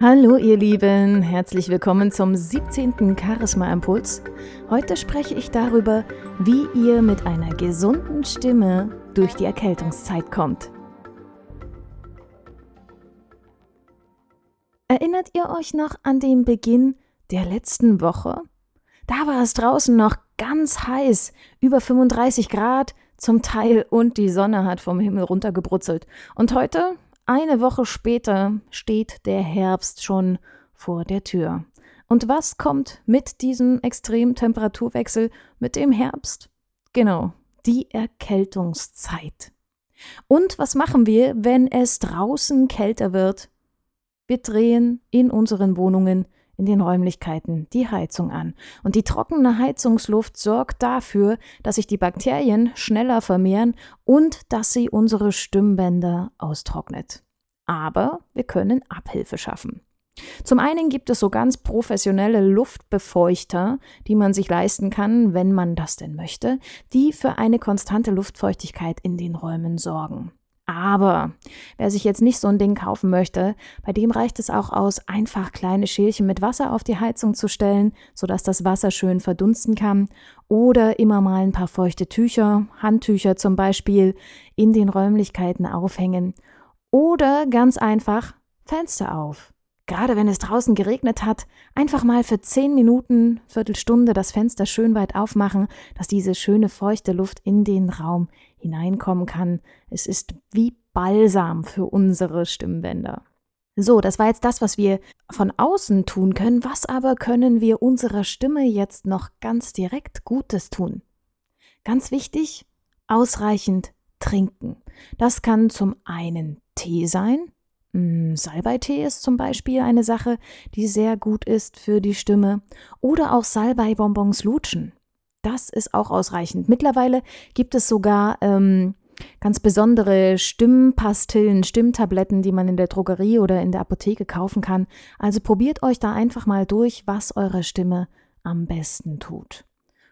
Hallo ihr Lieben, herzlich willkommen zum 17. Charisma Impuls. Heute spreche ich darüber, wie ihr mit einer gesunden Stimme durch die Erkältungszeit kommt. Erinnert ihr euch noch an den Beginn der letzten Woche? Da war es draußen noch ganz heiß, über 35 Grad zum Teil und die Sonne hat vom Himmel runtergebrutzelt. Und heute eine Woche später steht der Herbst schon vor der Tür. Und was kommt mit diesem extremen Temperaturwechsel mit dem Herbst? Genau, die Erkältungszeit. Und was machen wir, wenn es draußen kälter wird? Wir drehen in unseren Wohnungen in den Räumlichkeiten die Heizung an. Und die trockene Heizungsluft sorgt dafür, dass sich die Bakterien schneller vermehren und dass sie unsere Stimmbänder austrocknet. Aber wir können Abhilfe schaffen. Zum einen gibt es so ganz professionelle Luftbefeuchter, die man sich leisten kann, wenn man das denn möchte, die für eine konstante Luftfeuchtigkeit in den Räumen sorgen. Aber wer sich jetzt nicht so ein Ding kaufen möchte, bei dem reicht es auch aus, einfach kleine Schälchen mit Wasser auf die Heizung zu stellen, sodass das Wasser schön verdunsten kann. Oder immer mal ein paar feuchte Tücher, Handtücher zum Beispiel, in den Räumlichkeiten aufhängen. Oder ganz einfach Fenster auf. Gerade wenn es draußen geregnet hat, einfach mal für zehn Minuten, Viertelstunde das Fenster schön weit aufmachen, dass diese schöne feuchte Luft in den Raum hineinkommen kann. Es ist wie Balsam für unsere Stimmbänder. So, das war jetzt das, was wir von außen tun können. Was aber können wir unserer Stimme jetzt noch ganz direkt Gutes tun? Ganz wichtig, ausreichend trinken. Das kann zum einen Tee sein, hm, Salbeitee ist zum Beispiel eine Sache, die sehr gut ist für die Stimme. Oder auch Salbeibonbons lutschen. Das ist auch ausreichend. Mittlerweile gibt es sogar ähm, ganz besondere Stimmpastillen, Stimmtabletten, die man in der Drogerie oder in der Apotheke kaufen kann. Also probiert euch da einfach mal durch, was eure Stimme am besten tut.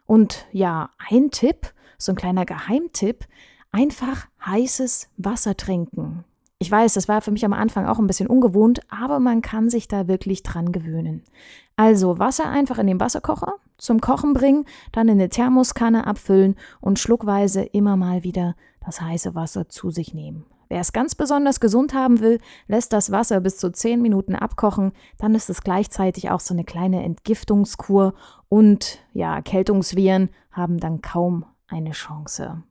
Und ja, ein Tipp, so ein kleiner Geheimtipp, einfach heißes Wasser trinken. Ich weiß, das war für mich am Anfang auch ein bisschen ungewohnt, aber man kann sich da wirklich dran gewöhnen. Also Wasser einfach in den Wasserkocher zum Kochen bringen, dann in eine Thermoskanne abfüllen und schluckweise immer mal wieder das heiße Wasser zu sich nehmen. Wer es ganz besonders gesund haben will, lässt das Wasser bis zu 10 Minuten abkochen. Dann ist es gleichzeitig auch so eine kleine Entgiftungskur und ja, Erkältungsviren haben dann kaum eine Chance.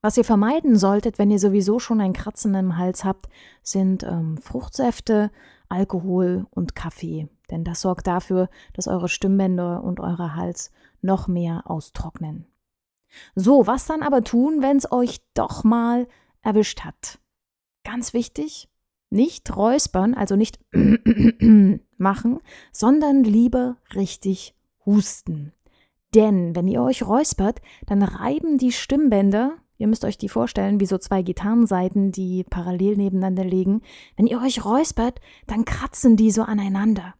Was ihr vermeiden solltet, wenn ihr sowieso schon ein Kratzen im Hals habt, sind ähm, Fruchtsäfte, Alkohol und Kaffee. Denn das sorgt dafür, dass eure Stimmbänder und euer Hals noch mehr austrocknen. So, was dann aber tun, wenn es euch doch mal erwischt hat? Ganz wichtig, nicht räuspern, also nicht machen, sondern lieber richtig husten. Denn wenn ihr euch räuspert, dann reiben die Stimmbänder Ihr müsst euch die vorstellen wie so zwei Gitarrenseiten, die parallel nebeneinander liegen. Wenn ihr euch räuspert, dann kratzen die so aneinander.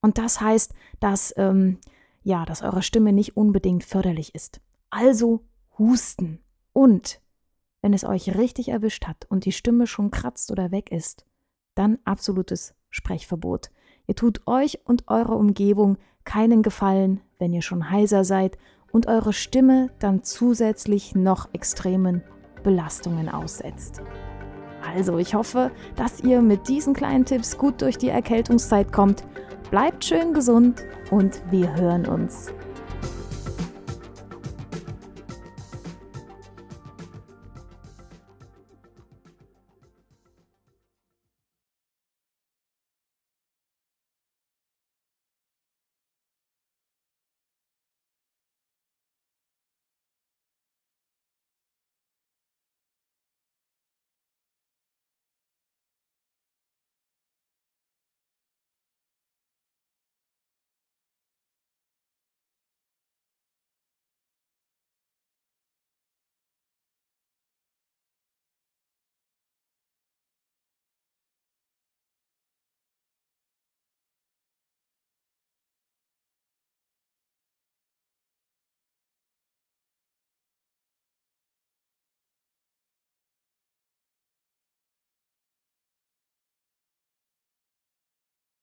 Und das heißt, dass, ähm, ja, dass eure Stimme nicht unbedingt förderlich ist. Also husten. Und wenn es euch richtig erwischt hat und die Stimme schon kratzt oder weg ist, dann absolutes Sprechverbot. Ihr tut euch und eurer Umgebung keinen Gefallen, wenn ihr schon heiser seid und eure Stimme dann zusätzlich noch extremen Belastungen aussetzt. Also, ich hoffe, dass ihr mit diesen kleinen Tipps gut durch die Erkältungszeit kommt. Bleibt schön gesund und wir hören uns